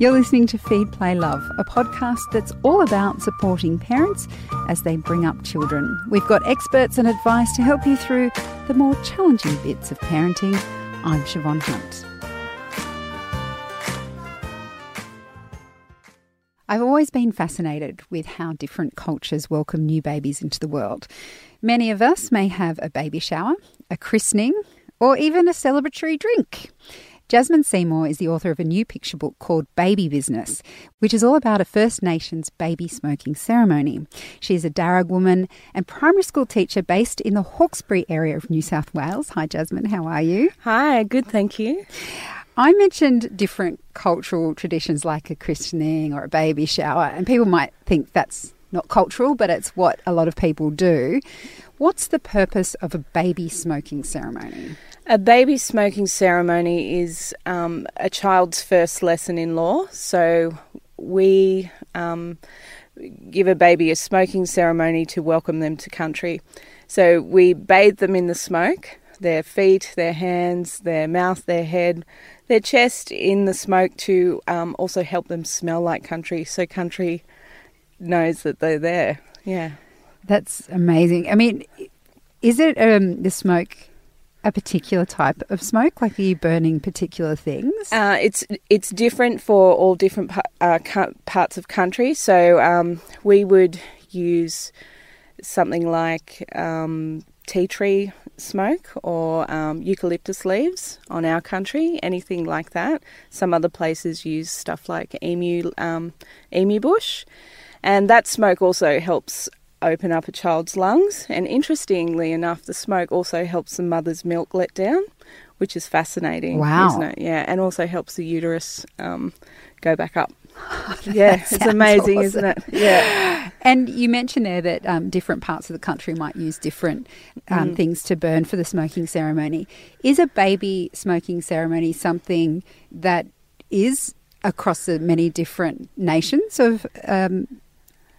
You're listening to Feed, Play, Love, a podcast that's all about supporting parents as they bring up children. We've got experts and advice to help you through the more challenging bits of parenting. I'm Siobhan Hunt. I've always been fascinated with how different cultures welcome new babies into the world. Many of us may have a baby shower, a christening, or even a celebratory drink. Jasmine Seymour is the author of a new picture book called Baby Business, which is all about a First Nations baby smoking ceremony. She is a Darug woman and primary school teacher based in the Hawkesbury area of New South Wales. Hi, Jasmine, how are you? Hi, good, thank you. I mentioned different cultural traditions like a christening or a baby shower, and people might think that's not cultural, but it's what a lot of people do. What's the purpose of a baby smoking ceremony? A baby smoking ceremony is um, a child's first lesson in law. So we um, give a baby a smoking ceremony to welcome them to country. So we bathe them in the smoke, their feet, their hands, their mouth, their head, their chest in the smoke to um, also help them smell like country, so country knows that they're there. Yeah, that's amazing. I mean, is it um, the smoke? A particular type of smoke, like are you burning particular things? Uh, it's it's different for all different uh, parts of country. So um, we would use something like um, tea tree smoke or um, eucalyptus leaves on our country, anything like that. Some other places use stuff like emu um, emu bush, and that smoke also helps open up a child's lungs. And interestingly enough, the smoke also helps the mother's milk let down, which is fascinating. Wow! Isn't it? Yeah, and also helps the uterus um, go back up. yeah, it's amazing, awesome. isn't it? Yeah. And you mentioned there that um, different parts of the country might use different um, mm. things to burn for the smoking ceremony. Is a baby smoking ceremony something that is across the many different nations of um,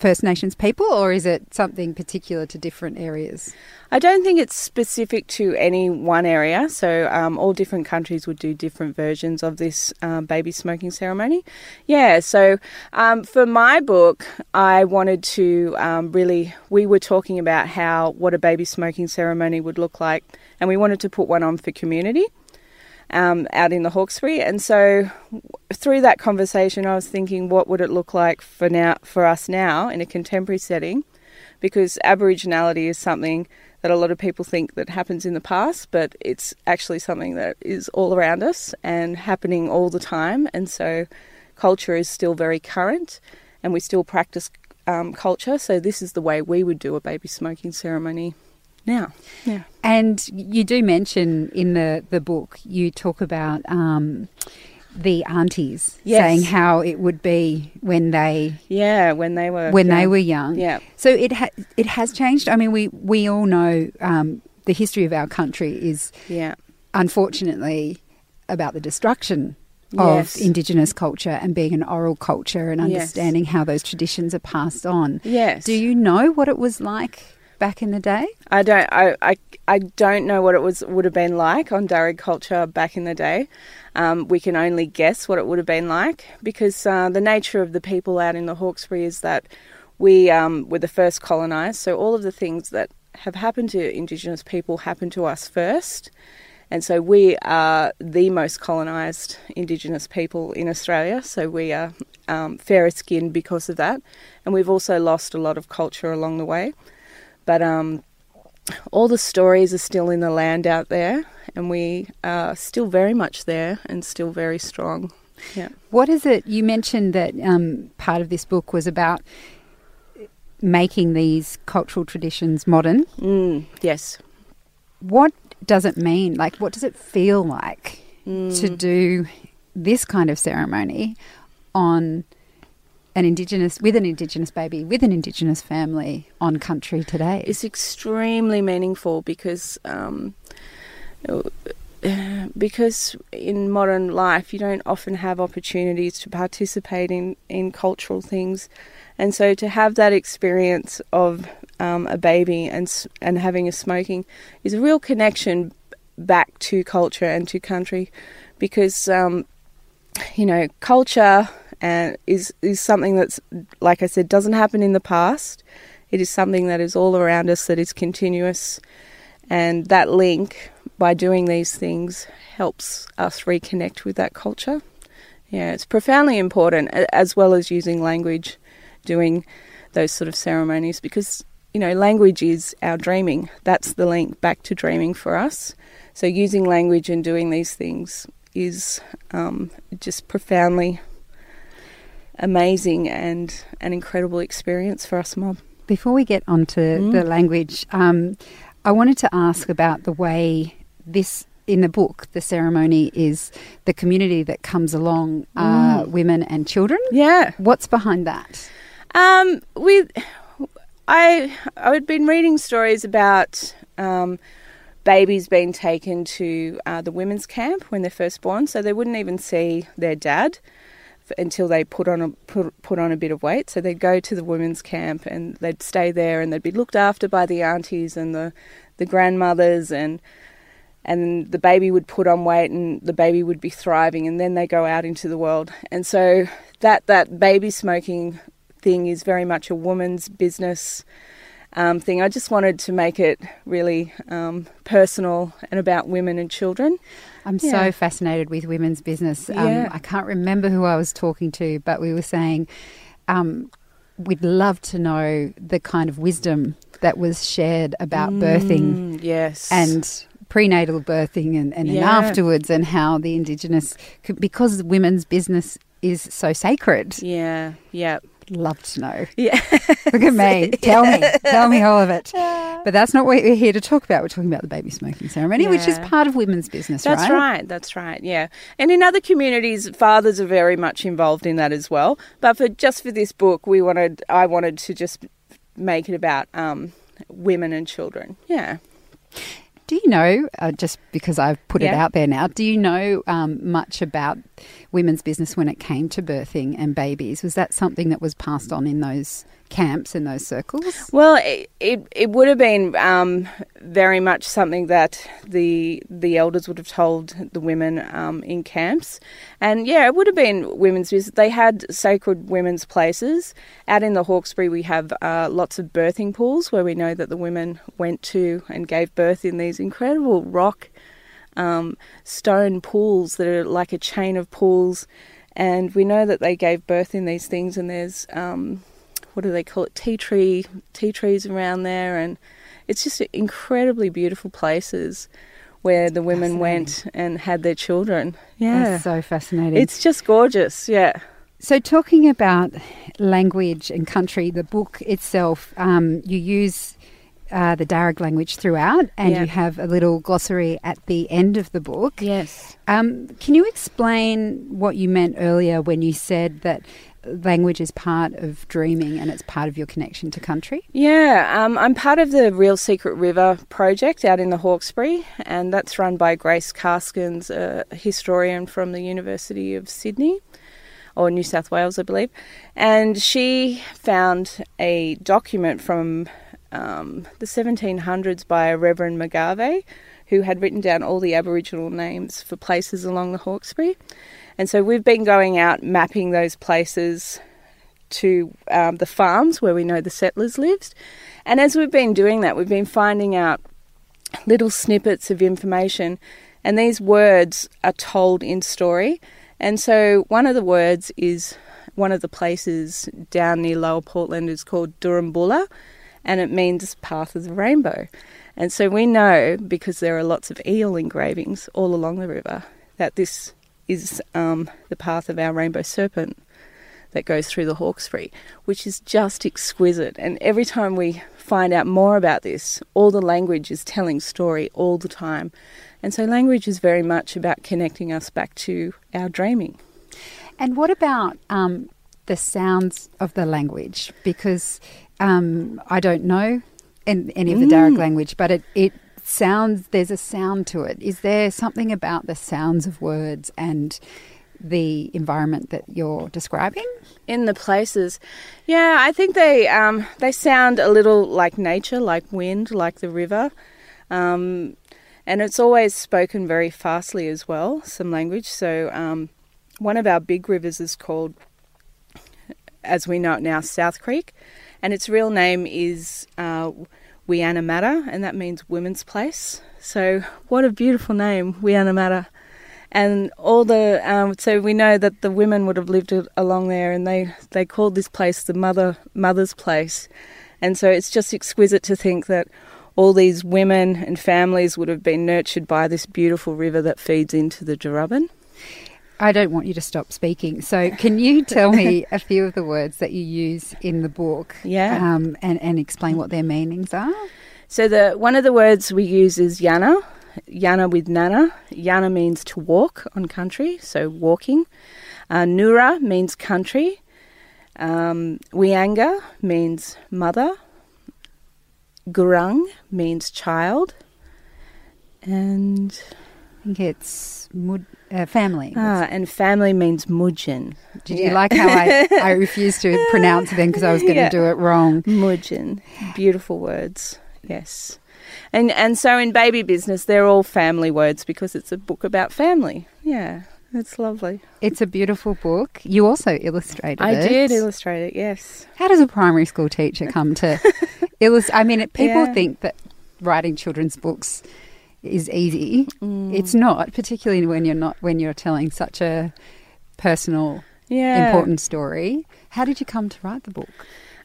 First Nations people, or is it something particular to different areas? I don't think it's specific to any one area. So, um, all different countries would do different versions of this um, baby smoking ceremony. Yeah, so um, for my book, I wanted to um, really, we were talking about how, what a baby smoking ceremony would look like, and we wanted to put one on for community um, out in the Hawkesbury. And so through that conversation, I was thinking, what would it look like for now for us now in a contemporary setting? Because Aboriginality is something that a lot of people think that happens in the past, but it's actually something that is all around us and happening all the time. And so culture is still very current, and we still practice um, culture. So this is the way we would do a baby smoking ceremony now. Yeah. And you do mention in the, the book, you talk about um, the aunties yes. saying how it would be when they yeah when they were when young. they were young yeah so it ha- it has changed i mean we we all know um, the history of our country is yeah unfortunately about the destruction of indigenous culture and being an oral culture and understanding yes. how those traditions are passed on yes do you know what it was like back in the day? I don't. I, I, I don't know what it was would have been like on Darug culture back in the day. Um, we can only guess what it would have been like because uh, the nature of the people out in the Hawkesbury is that we um, were the first colonised. So all of the things that have happened to Indigenous people happened to us first. And so we are the most colonised Indigenous people in Australia. So we are um, fairer skinned because of that. And we've also lost a lot of culture along the way. But um, all the stories are still in the land out there, and we are still very much there and still very strong. Yeah. What is it? You mentioned that um, part of this book was about making these cultural traditions modern. Mm, yes. What does it mean? Like, what does it feel like mm. to do this kind of ceremony on an indigenous with an indigenous baby with an indigenous family on country today? It's extremely meaningful because um, because in modern life you don't often have opportunities to participate in, in cultural things. And so to have that experience of um, a baby and and having a smoking is a real connection back to culture and to country because um, you know culture and is is something that's like I said doesn't happen in the past. It is something that is all around us that is continuous, and that link by doing these things helps us reconnect with that culture. Yeah, it's profoundly important as well as using language, doing those sort of ceremonies because you know language is our dreaming. That's the link back to dreaming for us. So using language and doing these things is um, just profoundly amazing and an incredible experience for us mob. Before we get onto mm. the language, um, I wanted to ask about the way this in the book, the ceremony is the community that comes along, uh, mm. women and children. Yeah, what's behind that? Um, with I I had been reading stories about um, babies being taken to uh, the women's camp when they're first born, so they wouldn't even see their dad until they put on a put, put on a bit of weight. So they'd go to the women's camp and they'd stay there and they'd be looked after by the aunties and the the grandmothers and and the baby would put on weight and the baby would be thriving and then they go out into the world. And so that that baby smoking thing is very much a woman's business um, thing. I just wanted to make it really um, personal and about women and children. I'm yeah. so fascinated with women's business. Um, yeah. I can't remember who I was talking to, but we were saying um, we'd love to know the kind of wisdom that was shared about mm, birthing. Yes. And prenatal birthing and, and yeah. afterwards, and how the Indigenous, because women's business is so sacred. Yeah, yeah love to know. Yeah. Look at me. Tell me. Tell me all of it. But that's not what we're here to talk about. We're talking about the baby smoking ceremony, yeah. which is part of women's business, that's right? That's right. That's right. Yeah. And in other communities, fathers are very much involved in that as well. But for just for this book, we wanted I wanted to just make it about um, women and children. Yeah. Do you know, uh, just because I've put yeah. it out there now, do you know um, much about women's business when it came to birthing and babies? Was that something that was passed on in those camps in those circles? Well, it it, it would have been um, very much something that the the elders would have told the women um, in camps, and yeah, it would have been women's business. They had sacred women's places out in the Hawkesbury. We have uh, lots of birthing pools where we know that the women went to and gave birth in these incredible rock um, stone pools that are like a chain of pools. And we know that they gave birth in these things, and there's um, what do they call it? Tea tree, tea trees around there, and it's just incredibly beautiful places where the women went and had their children. Yeah, That's so fascinating. It's just gorgeous. Yeah. So, talking about language and country, the book itself, um, you use uh, the Darug language throughout, and you have a little glossary at the end of the book. Yes. Um, can you explain what you meant earlier when you said that language is part of dreaming and it's part of your connection to country? Yeah, um, I'm part of the Real Secret River project out in the Hawkesbury, and that's run by Grace Karskens, a historian from the University of Sydney. Or New South Wales, I believe. And she found a document from um, the 1700s by a Reverend McGarvie, who had written down all the Aboriginal names for places along the Hawkesbury. And so we've been going out mapping those places to um, the farms where we know the settlers lived. And as we've been doing that, we've been finding out little snippets of information, and these words are told in story. And so one of the words is one of the places down near Lower Portland is called Durumbulla, and it means path of the rainbow. And so we know because there are lots of eel engravings all along the river that this is um, the path of our rainbow serpent that goes through the Hawkesbury, which is just exquisite. And every time we find out more about this, all the language is telling story all the time. And so language is very much about connecting us back to our dreaming. And what about um, the sounds of the language? Because um, I don't know any of the mm. Darug language, but it, it sounds there's a sound to it. Is there something about the sounds of words and the environment that you're describing? In the places, yeah, I think they um, they sound a little like nature, like wind, like the river, um, and it's always spoken very fastly as well. Some language. So um, one of our big rivers is called as we know it now, South Creek, and its real name is uh, Wianamatta, and that means women's place. So, what a beautiful name, Wianamatta. And all the um, so we know that the women would have lived along there, and they, they called this place the mother mother's place, and so it's just exquisite to think that all these women and families would have been nurtured by this beautiful river that feeds into the Deerubbin. I don't want you to stop speaking. So, can you tell me a few of the words that you use in the book? Yeah. Um, and, and explain what their meanings are? So, the one of the words we use is yana, yana with nana. Yana means to walk on country, so walking. Uh, Nura means country. Um, Wianga means mother. Gurung means child. And I think it's mud, uh, family. Ah, and family means mujin. Did yeah. you like how I, I refused to pronounce it then because I was going to yeah. do it wrong? Mujin. Beautiful words. Yes. And and so in baby business they're all family words because it's a book about family. Yeah. It's lovely. It's a beautiful book. You also illustrated I it. I did illustrate it, yes. How does a primary school teacher come to illustrate? I mean, people yeah. think that writing children's books is easy. Mm. It's not, particularly when you're not when you're telling such a personal, yeah. important story. How did you come to write the book?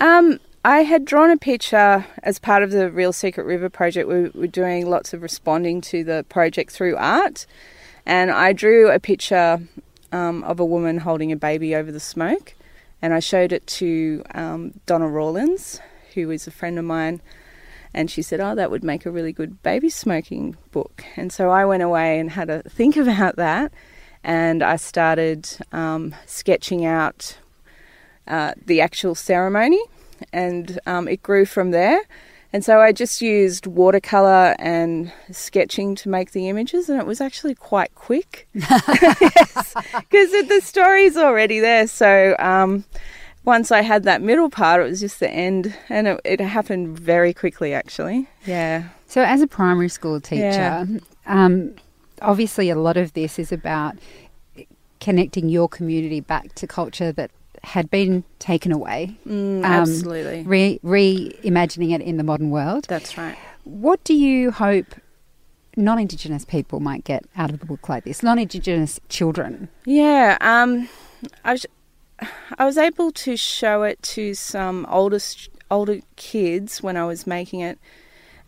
Um, I had drawn a picture as part of the Real Secret River project. We were doing lots of responding to the project through art. And I drew a picture um, of a woman holding a baby over the smoke, and I showed it to um, Donna Rawlins, who is a friend of mine. And she said, Oh, that would make a really good baby smoking book. And so I went away and had a think about that. And I started um, sketching out uh, the actual ceremony. And um, it grew from there. And so I just used watercolor and sketching to make the images, and it was actually quite quick because the story's already there. So um, once I had that middle part, it was just the end, and it, it happened very quickly, actually. Yeah. So, as a primary school teacher, yeah. um, obviously a lot of this is about connecting your community back to culture that had been taken away. Mm, um, absolutely. Re- reimagining it in the modern world. That's right. What do you hope non Indigenous people might get out of a book like this? Non Indigenous children? Yeah. Um, I, was, I was able to show it to some older, older kids when I was making it.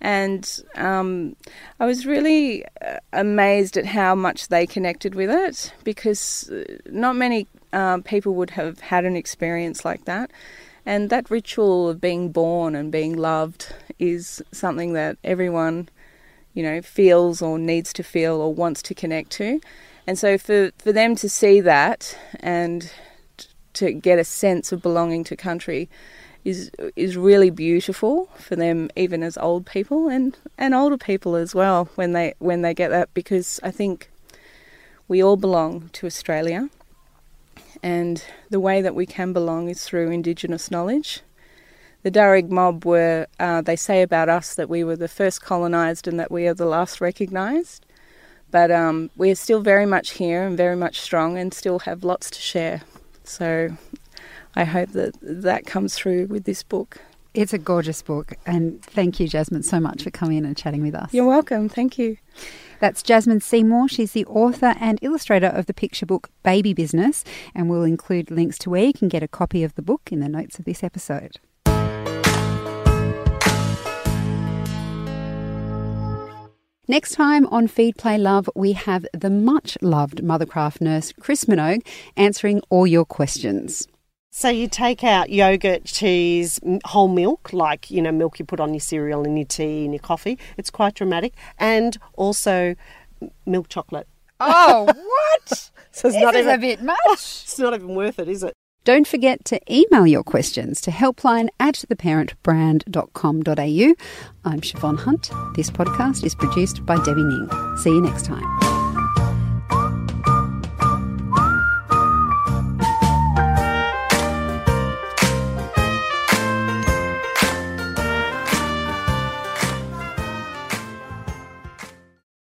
And um, I was really uh, amazed at how much they connected with it because uh, not many um, people would have had an experience like that. And that ritual of being born and being loved is something that everyone, you know, feels or needs to feel or wants to connect to. And so for, for them to see that and to get a sense of belonging to country is is really beautiful for them even as old people and, and older people as well when they when they get that because I think we all belong to Australia and the way that we can belong is through Indigenous knowledge. The Darug mob were, uh, they say about us that we were the first colonised and that we are the last recognised. But um, we are still very much here and very much strong and still have lots to share. So I hope that that comes through with this book. It's a gorgeous book, and thank you, Jasmine, so much for coming in and chatting with us. You're welcome. Thank you. That's Jasmine Seymour. She's the author and illustrator of the picture book Baby Business, and we'll include links to where you can get a copy of the book in the notes of this episode. Next time on Feed Play Love, we have the much loved Mothercraft nurse Chris Minogue answering all your questions. So you take out yogurt, cheese, whole milk, like you know milk you put on your cereal and your tea and your coffee. It's quite dramatic, and also milk chocolate. Oh, what? so it's this not is even, a bit much. It's not even worth it, is it? Don't forget to email your questions to helpline at theparentbrand.com.au. I'm Siobhan Hunt. This podcast is produced by Debbie Ning. See you next time.